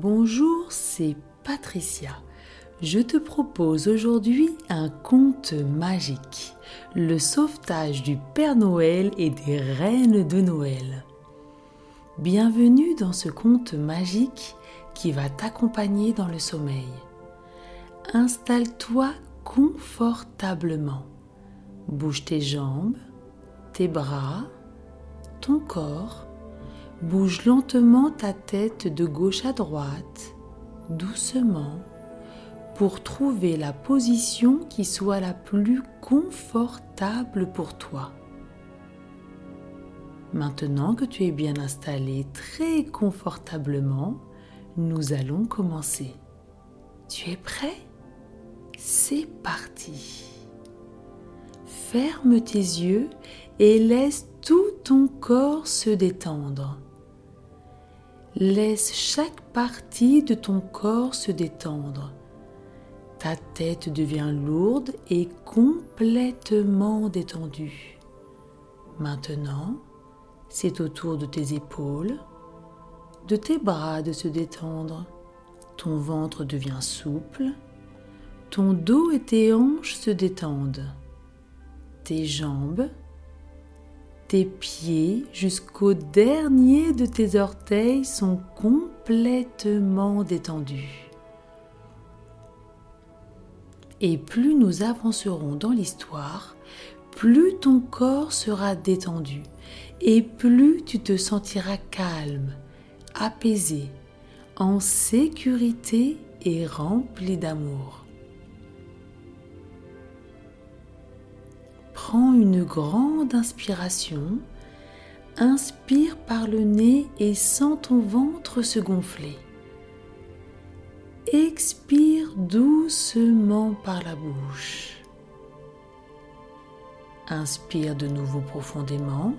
Bonjour, c'est Patricia. Je te propose aujourd'hui un conte magique, le sauvetage du Père Noël et des reines de Noël. Bienvenue dans ce conte magique qui va t'accompagner dans le sommeil. Installe-toi confortablement. Bouge tes jambes, tes bras, ton corps Bouge lentement ta tête de gauche à droite, doucement, pour trouver la position qui soit la plus confortable pour toi. Maintenant que tu es bien installé très confortablement, nous allons commencer. Tu es prêt? C'est parti. Ferme tes yeux et laisse tout ton corps se détendre. Laisse chaque partie de ton corps se détendre. Ta tête devient lourde et complètement détendue. Maintenant, c'est au tour de tes épaules, de tes bras de se détendre. Ton ventre devient souple. Ton dos et tes hanches se détendent. Tes jambes tes pieds jusqu'au dernier de tes orteils sont complètement détendus. Et plus nous avancerons dans l'histoire, plus ton corps sera détendu et plus tu te sentiras calme, apaisé, en sécurité et rempli d'amour. Prends une grande inspiration. Inspire par le nez et sens ton ventre se gonfler. Expire doucement par la bouche. Inspire de nouveau profondément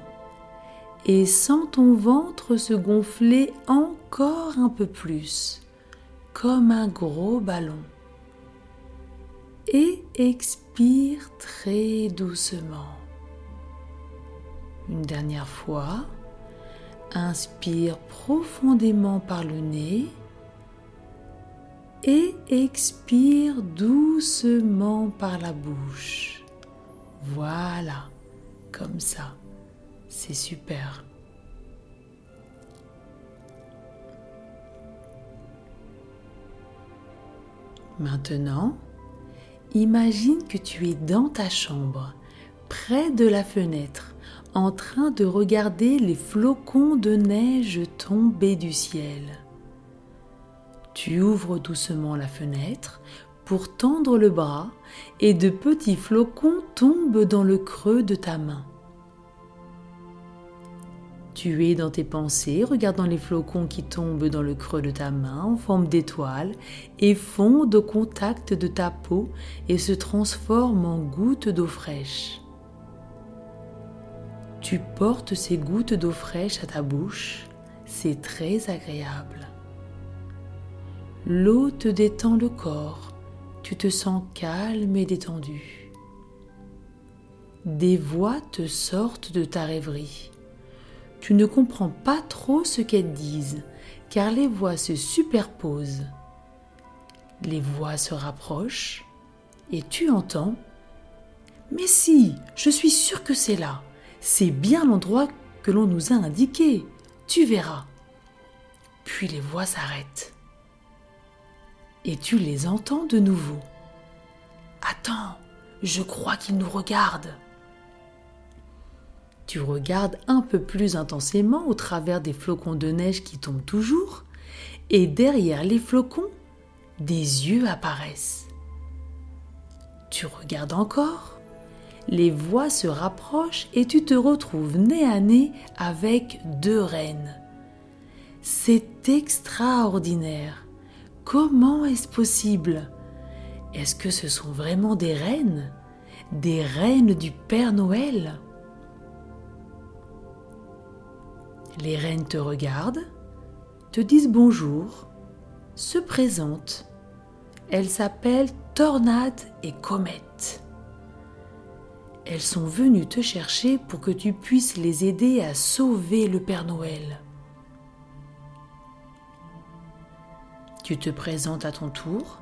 et sens ton ventre se gonfler encore un peu plus, comme un gros ballon et expire très doucement. Une dernière fois, inspire profondément par le nez et expire doucement par la bouche. Voilà, comme ça. C'est super. Maintenant, Imagine que tu es dans ta chambre, près de la fenêtre, en train de regarder les flocons de neige tomber du ciel. Tu ouvres doucement la fenêtre pour tendre le bras et de petits flocons tombent dans le creux de ta main. Tu es dans tes pensées, regardant les flocons qui tombent dans le creux de ta main en forme d'étoile et fondent au contact de ta peau et se transforment en gouttes d'eau fraîche. Tu portes ces gouttes d'eau fraîche à ta bouche, c'est très agréable. L'eau te détend le corps, tu te sens calme et détendu. Des voix te sortent de ta rêverie tu ne comprends pas trop ce qu'elles disent, car les voix se superposent. Les voix se rapprochent, et tu entends Mais si, je suis sûre que c'est là. C'est bien l'endroit que l'on nous a indiqué. Tu verras. Puis les voix s'arrêtent. Et tu les entends de nouveau. Attends, je crois qu'ils nous regardent. Tu regardes un peu plus intensément au travers des flocons de neige qui tombent toujours, et derrière les flocons, des yeux apparaissent. Tu regardes encore, les voix se rapprochent et tu te retrouves nez à nez avec deux reines. C'est extraordinaire. Comment est-ce possible? Est-ce que ce sont vraiment des reines? Des reines du Père Noël? Les reines te regardent, te disent bonjour, se présentent. Elles s'appellent Tornade et Comète. Elles sont venues te chercher pour que tu puisses les aider à sauver le Père Noël. Tu te présentes à ton tour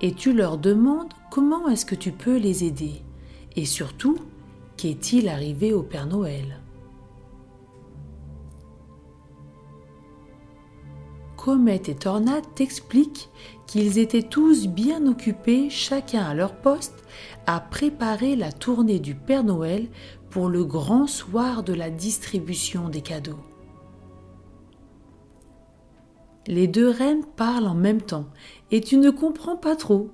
et tu leur demandes comment est-ce que tu peux les aider et surtout, qu'est-il arrivé au Père Noël Comet et Tornade t'expliquent qu'ils étaient tous bien occupés, chacun à leur poste, à préparer la tournée du Père Noël pour le grand soir de la distribution des cadeaux. Les deux reines parlent en même temps et tu ne comprends pas trop.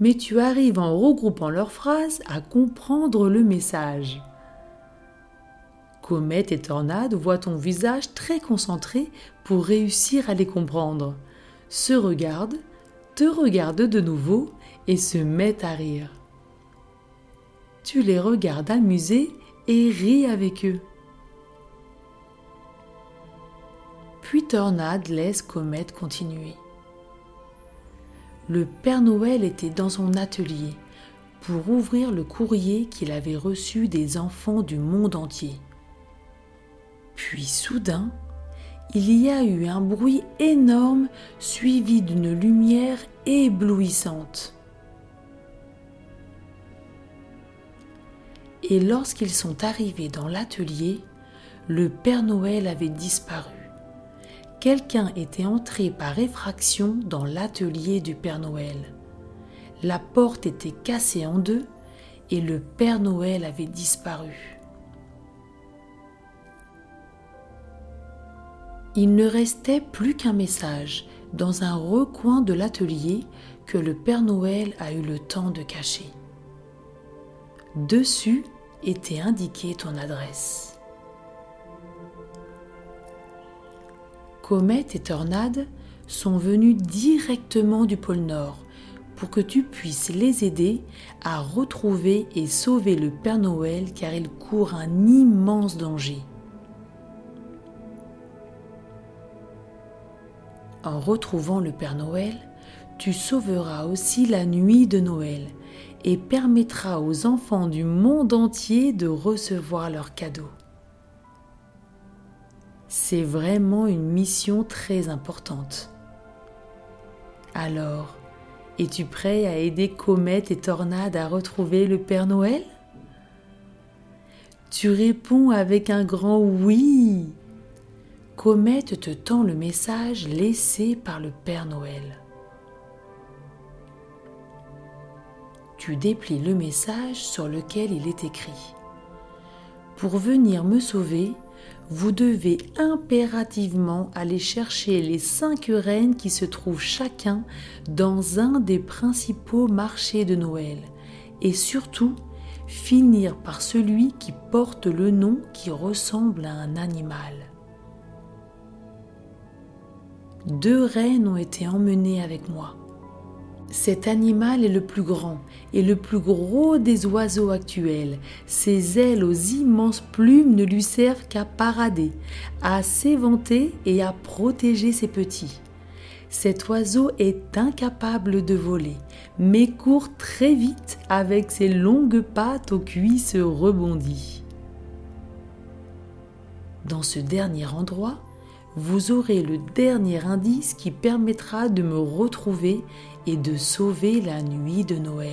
Mais tu arrives en regroupant leurs phrases à comprendre le message. Comète et Tornade voient ton visage très concentré pour réussir à les comprendre, se regardent, te regardent de nouveau et se mettent à rire. Tu les regardes amusés et ris avec eux. Puis Tornade laisse Comète continuer. Le Père Noël était dans son atelier pour ouvrir le courrier qu'il avait reçu des enfants du monde entier. Puis soudain, il y a eu un bruit énorme suivi d'une lumière éblouissante. Et lorsqu'ils sont arrivés dans l'atelier, le Père Noël avait disparu. Quelqu'un était entré par effraction dans l'atelier du Père Noël. La porte était cassée en deux et le Père Noël avait disparu. Il ne restait plus qu'un message dans un recoin de l'atelier que le Père Noël a eu le temps de cacher. Dessus était indiquée ton adresse. Comète et Tornade sont venus directement du pôle Nord pour que tu puisses les aider à retrouver et sauver le Père Noël car il court un immense danger. En retrouvant le Père Noël, tu sauveras aussi la nuit de Noël et permettras aux enfants du monde entier de recevoir leurs cadeaux. C'est vraiment une mission très importante. Alors, es-tu prêt à aider Comète et Tornade à retrouver le Père Noël? Tu réponds avec un grand oui. Comète te tend le message laissé par le Père Noël. Tu déplies le message sur lequel il est écrit. Pour venir me sauver, vous devez impérativement aller chercher les cinq reines qui se trouvent chacun dans un des principaux marchés de Noël et surtout finir par celui qui porte le nom qui ressemble à un animal deux reines ont été emmenées avec moi. Cet animal est le plus grand et le plus gros des oiseaux actuels. Ses ailes aux immenses plumes ne lui servent qu'à parader, à s'éventer et à protéger ses petits. Cet oiseau est incapable de voler, mais court très vite avec ses longues pattes aux cuisses rebondies. Dans ce dernier endroit, vous aurez le dernier indice qui permettra de me retrouver et de sauver la nuit de Noël.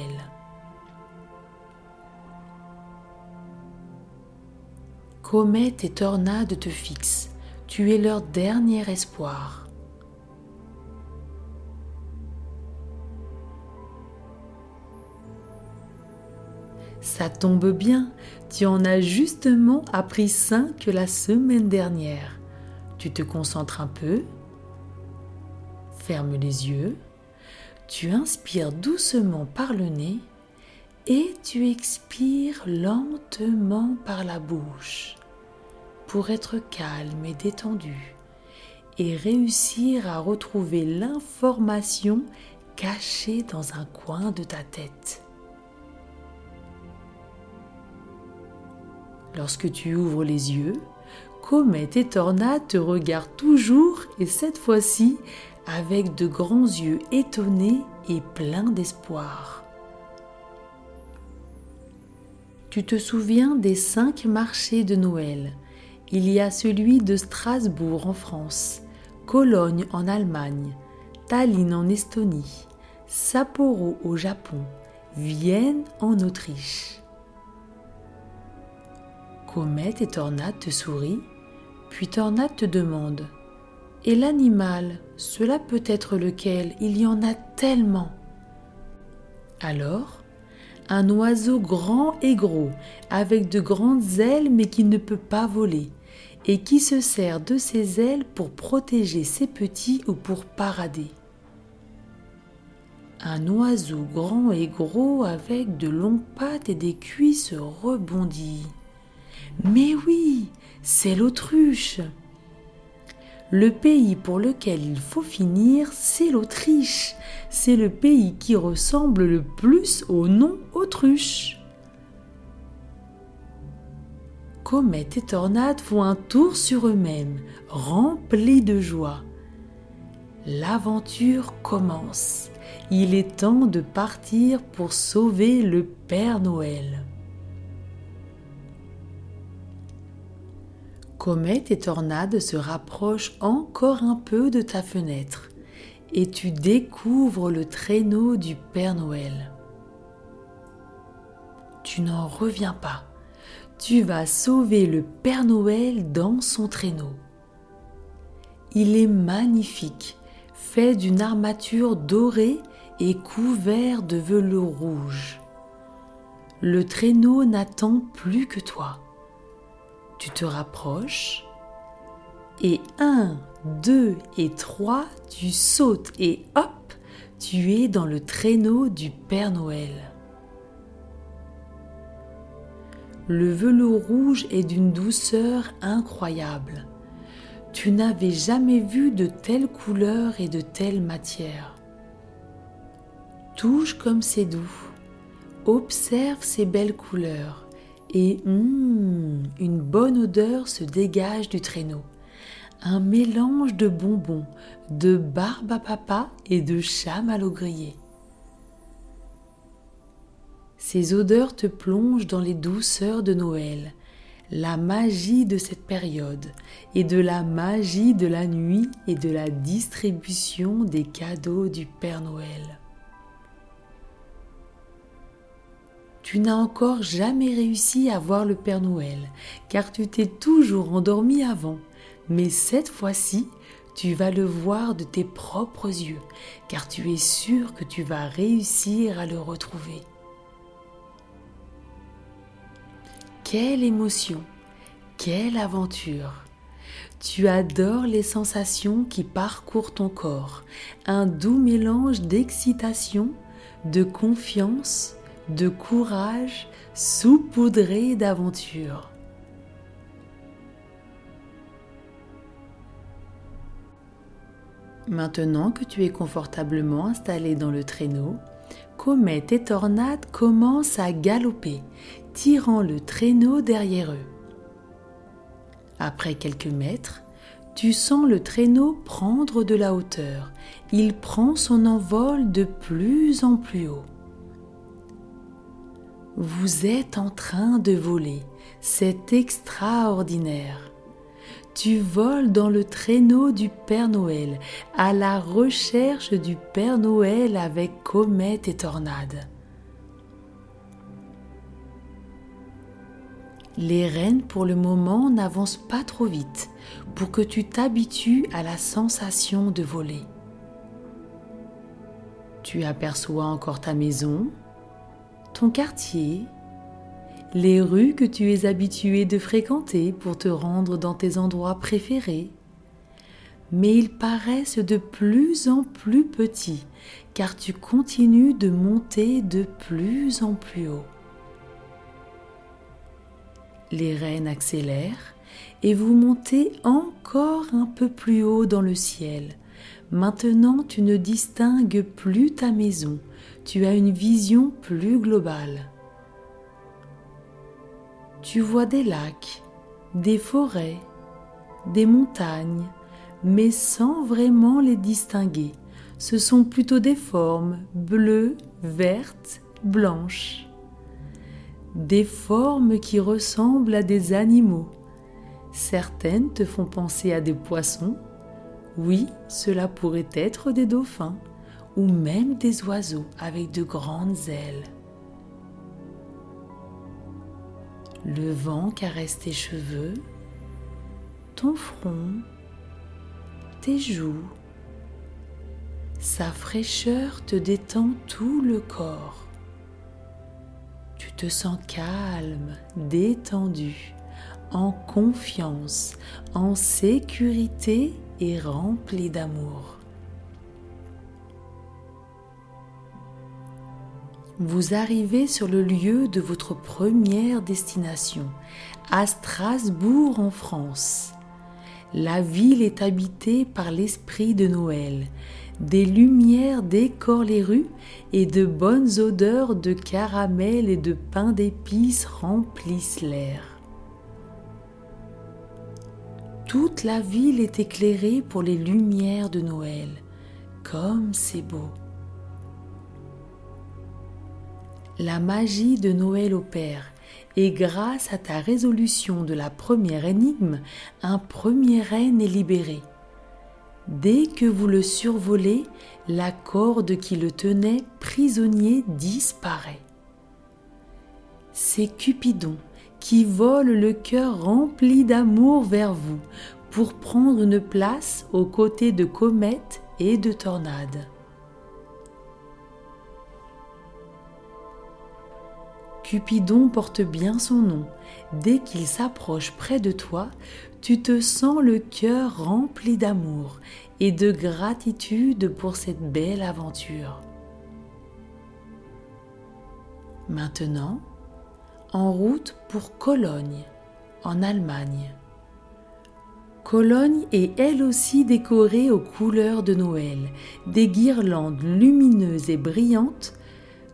Comète et tornade te fixent, tu es leur dernier espoir. Ça tombe bien, tu en as justement appris cinq la semaine dernière. Tu te concentres un peu, ferme les yeux, tu inspires doucement par le nez et tu expires lentement par la bouche pour être calme et détendu et réussir à retrouver l'information cachée dans un coin de ta tête. Lorsque tu ouvres les yeux, Comète et Tornade te regardent toujours et cette fois-ci avec de grands yeux étonnés et pleins d'espoir. Tu te souviens des cinq marchés de Noël. Il y a celui de Strasbourg en France, Cologne en Allemagne, Tallinn en Estonie, Sapporo au Japon, Vienne en Autriche. Comet et Tornade te sourient, puis Tornade te demande Et l'animal, cela peut être lequel? Il y en a tellement. Alors, un oiseau grand et gros, avec de grandes ailes mais qui ne peut pas voler, et qui se sert de ses ailes pour protéger ses petits ou pour parader. Un oiseau grand et gros avec de longues pattes et des cuisses rebondies. Mais oui, c'est l'autruche. Le pays pour lequel il faut finir, c'est l'Autriche. C'est le pays qui ressemble le plus au nom autruche. Comète et Tornade font un tour sur eux-mêmes, remplis de joie. L'aventure commence. Il est temps de partir pour sauver le Père Noël. Comète et Tornade se rapprochent encore un peu de ta fenêtre et tu découvres le traîneau du Père Noël. Tu n'en reviens pas. Tu vas sauver le Père Noël dans son traîneau. Il est magnifique, fait d'une armature dorée et couvert de velours rouge. Le traîneau n'attend plus que toi tu te rapproches et 1, 2 et 3, tu sautes et hop, tu es dans le traîneau du Père Noël. Le velours rouge est d'une douceur incroyable. Tu n'avais jamais vu de telles couleurs et de telles matières. Touche comme c'est doux. Observe ces belles couleurs et hum, une bonne odeur se dégage du traîneau. Un mélange de bonbons, de barbe à papa et de chamallow grillé. Ces odeurs te plongent dans les douceurs de Noël, la magie de cette période et de la magie de la nuit et de la distribution des cadeaux du Père Noël. Tu n'as encore jamais réussi à voir le Père Noël, car tu t'es toujours endormi avant. Mais cette fois-ci, tu vas le voir de tes propres yeux, car tu es sûr que tu vas réussir à le retrouver. Quelle émotion, quelle aventure. Tu adores les sensations qui parcourent ton corps, un doux mélange d'excitation, de confiance, de courage saupoudré d'aventure. Maintenant que tu es confortablement installé dans le traîneau, Comète et Tornade commencent à galoper, tirant le traîneau derrière eux. Après quelques mètres, tu sens le traîneau prendre de la hauteur. Il prend son envol de plus en plus haut. Vous êtes en train de voler. C'est extraordinaire. Tu voles dans le traîneau du Père Noël, à la recherche du Père Noël avec comète et tornade. Les rennes pour le moment n'avancent pas trop vite pour que tu t'habitues à la sensation de voler. Tu aperçois encore ta maison, ton quartier, les rues que tu es habitué de fréquenter pour te rendre dans tes endroits préférés. Mais ils paraissent de plus en plus petits car tu continues de monter de plus en plus haut. Les reines accélèrent et vous montez encore un peu plus haut dans le ciel. Maintenant tu ne distingues plus ta maison, tu as une vision plus globale. Tu vois des lacs, des forêts, des montagnes, mais sans vraiment les distinguer. Ce sont plutôt des formes bleues, vertes, blanches. Des formes qui ressemblent à des animaux. Certaines te font penser à des poissons, Oui, cela pourrait être des dauphins ou même des oiseaux avec de grandes ailes. Le vent caresse tes cheveux, ton front, tes joues. Sa fraîcheur te détend tout le corps. Tu te sens calme, détendu, en confiance, en sécurité et rempli d'amour. Vous arrivez sur le lieu de votre première destination, à Strasbourg en France. La ville est habitée par l'esprit de Noël. Des lumières décorent les rues et de bonnes odeurs de caramel et de pain d'épices remplissent l'air. Toute la ville est éclairée pour les lumières de Noël. Comme c'est beau. La magie de Noël opère et grâce à ta résolution de la première énigme, un premier reine est libéré. Dès que vous le survolez, la corde qui le tenait prisonnier disparaît. C'est Cupidon qui vole le cœur rempli d'amour vers vous pour prendre une place aux côtés de comètes et de tornades. Cupidon porte bien son nom. Dès qu'il s'approche près de toi, tu te sens le cœur rempli d'amour et de gratitude pour cette belle aventure. Maintenant, en route pour Cologne, en Allemagne. Cologne est elle aussi décorée aux couleurs de Noël, des guirlandes lumineuses et brillantes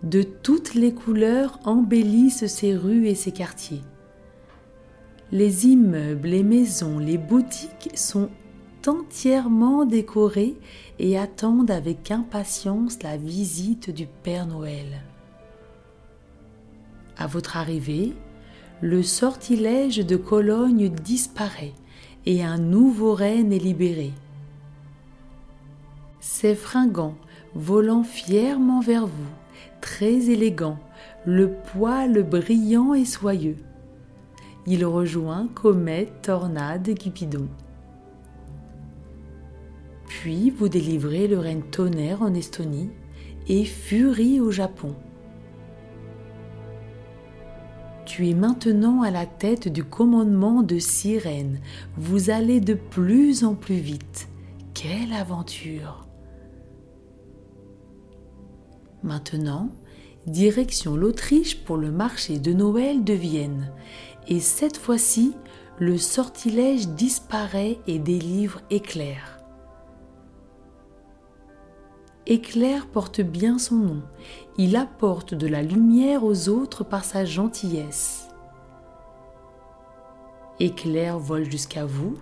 de toutes les couleurs embellissent ses rues et ses quartiers. Les immeubles, les maisons, les boutiques sont entièrement décorés et attendent avec impatience la visite du Père Noël. À votre arrivée, le sortilège de Cologne disparaît et un nouveau règne est libéré. Ses fringants volant fièrement vers vous, très élégant, le poil brillant et soyeux. Il rejoint Comète, Tornade et Cupidon. Puis vous délivrez le règne Tonnerre en Estonie et Furie au Japon. Tu es maintenant à la tête du commandement de Sirène. Vous allez de plus en plus vite. Quelle aventure Maintenant, direction l'Autriche pour le marché de Noël de Vienne. Et cette fois-ci, le sortilège disparaît et délivre Éclair. Éclair porte bien son nom. Il apporte de la lumière aux autres par sa gentillesse. Éclair vole jusqu'à vous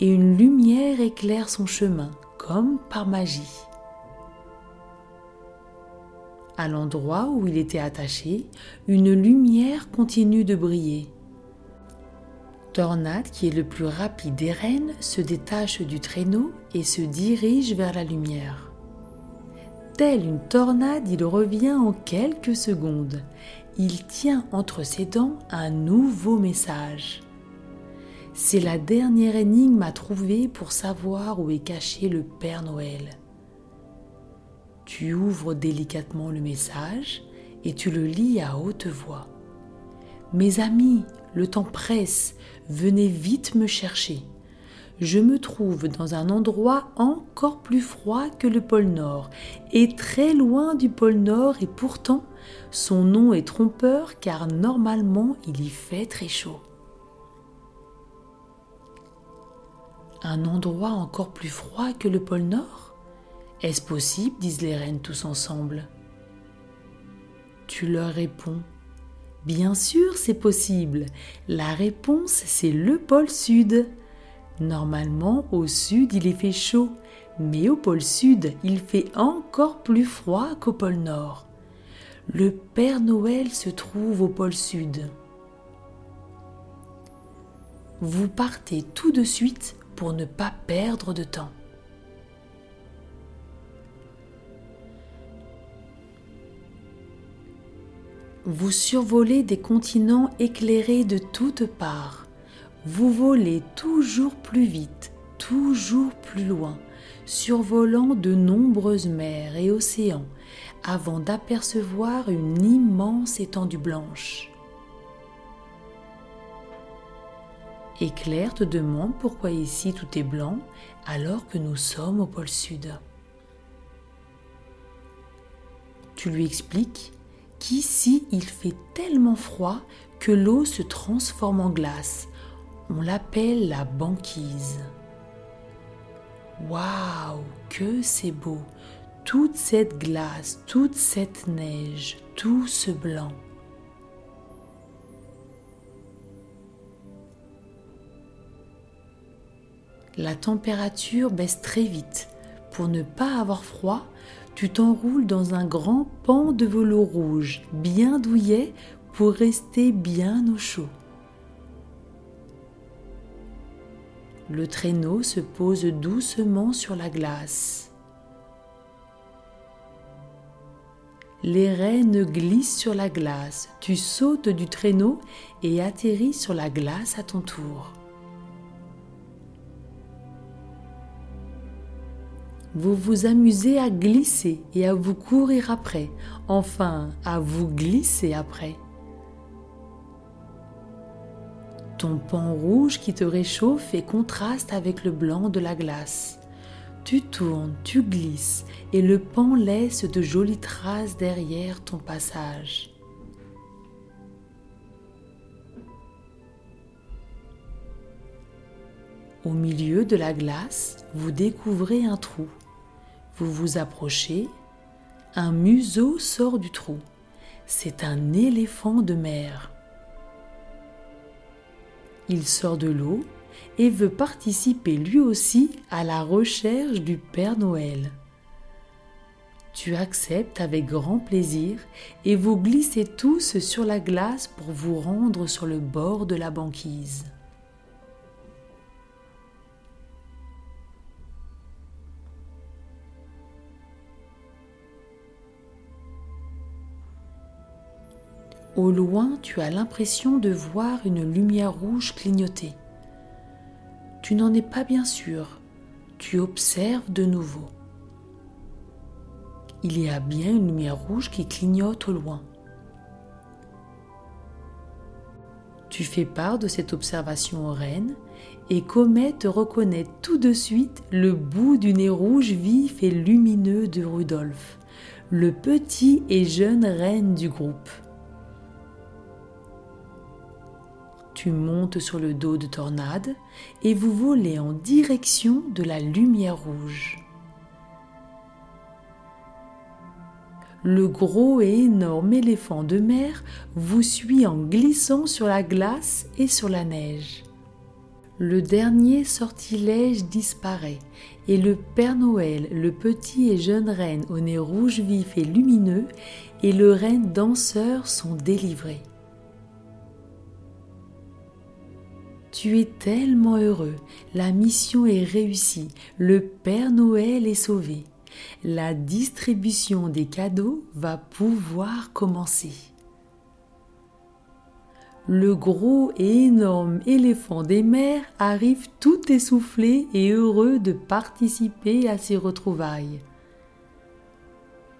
et une lumière éclaire son chemin, comme par magie. À l'endroit où il était attaché, une lumière continue de briller. Tornade, qui est le plus rapide des rennes, se détache du traîneau et se dirige vers la lumière. Telle une tornade, il revient en quelques secondes. Il tient entre ses dents un nouveau message. C'est la dernière énigme à trouver pour savoir où est caché le Père Noël. Tu ouvres délicatement le message et tu le lis à haute voix. Mes amis, le temps presse, venez vite me chercher. Je me trouve dans un endroit encore plus froid que le pôle Nord et très loin du pôle Nord et pourtant son nom est trompeur car normalement il y fait très chaud. Un endroit encore plus froid que le pôle Nord? Est-ce possible disent les reines tous ensemble. Tu leur réponds Bien sûr, c'est possible. La réponse, c'est le pôle sud. Normalement, au sud, il est fait chaud, mais au pôle sud, il fait encore plus froid qu'au pôle nord. Le Père Noël se trouve au pôle sud. Vous partez tout de suite pour ne pas perdre de temps. Vous survolez des continents éclairés de toutes parts. Vous volez toujours plus vite, toujours plus loin, survolant de nombreuses mers et océans, avant d'apercevoir une immense étendue blanche. Éclair te demande pourquoi ici tout est blanc alors que nous sommes au pôle sud. Tu lui expliques qu'ici il fait tellement froid que l'eau se transforme en glace. On l'appelle la banquise. Waouh, que c'est beau Toute cette glace, toute cette neige, tout ce blanc. La température baisse très vite. Pour ne pas avoir froid, tu t'enroules dans un grand pan de velours rouge, bien douillet, pour rester bien au chaud. Le traîneau se pose doucement sur la glace. Les rennes glissent sur la glace. Tu sautes du traîneau et atterris sur la glace à ton tour. Vous vous amusez à glisser et à vous courir après, enfin à vous glisser après. Ton pan rouge qui te réchauffe et contraste avec le blanc de la glace. Tu tournes, tu glisses et le pan laisse de jolies traces derrière ton passage. Au milieu de la glace, vous découvrez un trou. Vous vous approchez, un museau sort du trou. C'est un éléphant de mer. Il sort de l'eau et veut participer lui aussi à la recherche du Père Noël. Tu acceptes avec grand plaisir et vous glissez tous sur la glace pour vous rendre sur le bord de la banquise. Au loin, tu as l'impression de voir une lumière rouge clignoter. Tu n'en es pas bien sûr. Tu observes de nouveau. Il y a bien une lumière rouge qui clignote au loin. Tu fais part de cette observation aux reines et Comet te reconnaît tout de suite le bout du nez rouge vif et lumineux de Rudolph, le petit et jeune reine du groupe. Tu montes sur le dos de Tornade et vous volez en direction de la lumière rouge. Le gros et énorme éléphant de mer vous suit en glissant sur la glace et sur la neige. Le dernier sortilège disparaît et le Père Noël, le petit et jeune reine au nez rouge vif et lumineux et le reine danseur sont délivrés. Tu es tellement heureux, la mission est réussie, le Père Noël est sauvé. La distribution des cadeaux va pouvoir commencer. Le gros et énorme éléphant des mers arrive tout essoufflé et heureux de participer à ces retrouvailles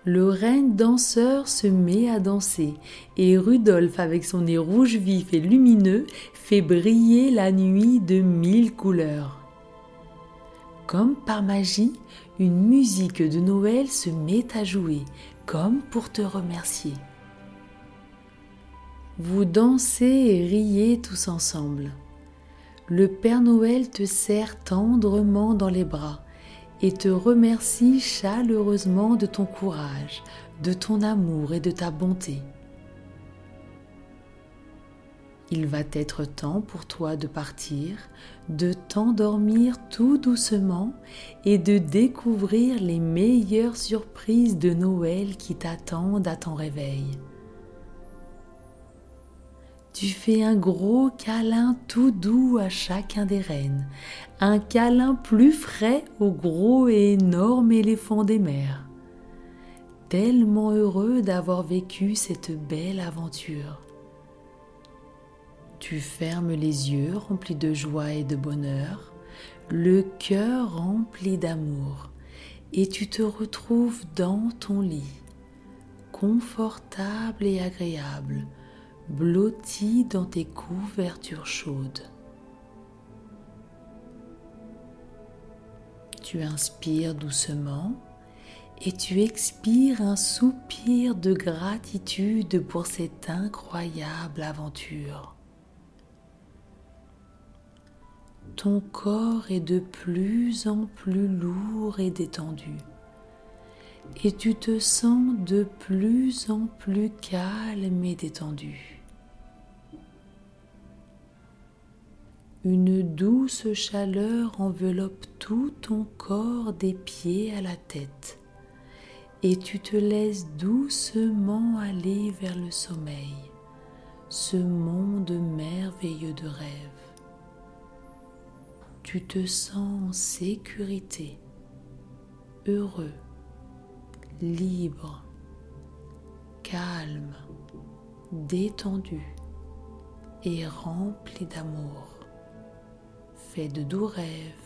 le reine danseur se met à danser et Rudolphe avec son nez rouge vif et lumineux fait briller la nuit de mille couleurs. Comme par magie, une musique de Noël se met à jouer, comme pour te remercier. Vous dansez et riez tous ensemble. Le Père Noël te serre tendrement dans les bras et te remercie chaleureusement de ton courage, de ton amour et de ta bonté. Il va être temps pour toi de partir, de t'endormir tout doucement et de découvrir les meilleures surprises de Noël qui t'attendent à ton réveil. Tu fais un gros câlin tout doux à chacun des reines, un câlin plus frais au gros et énorme éléphant des mers. tellement heureux d'avoir vécu cette belle aventure. Tu fermes les yeux remplis de joie et de bonheur, le cœur rempli d'amour, et tu te retrouves dans ton lit, confortable et agréable, blotti dans tes couvertures chaudes. Tu inspires doucement et tu expires un soupir de gratitude pour cette incroyable aventure. Ton corps est de plus en plus lourd et détendu et tu te sens de plus en plus calme et détendu. Une douce chaleur enveloppe tout ton corps des pieds à la tête et tu te laisses doucement aller vers le sommeil, ce monde merveilleux de rêve. Tu te sens en sécurité, heureux, libre, calme, détendu et rempli d'amour. Fais de doux rêves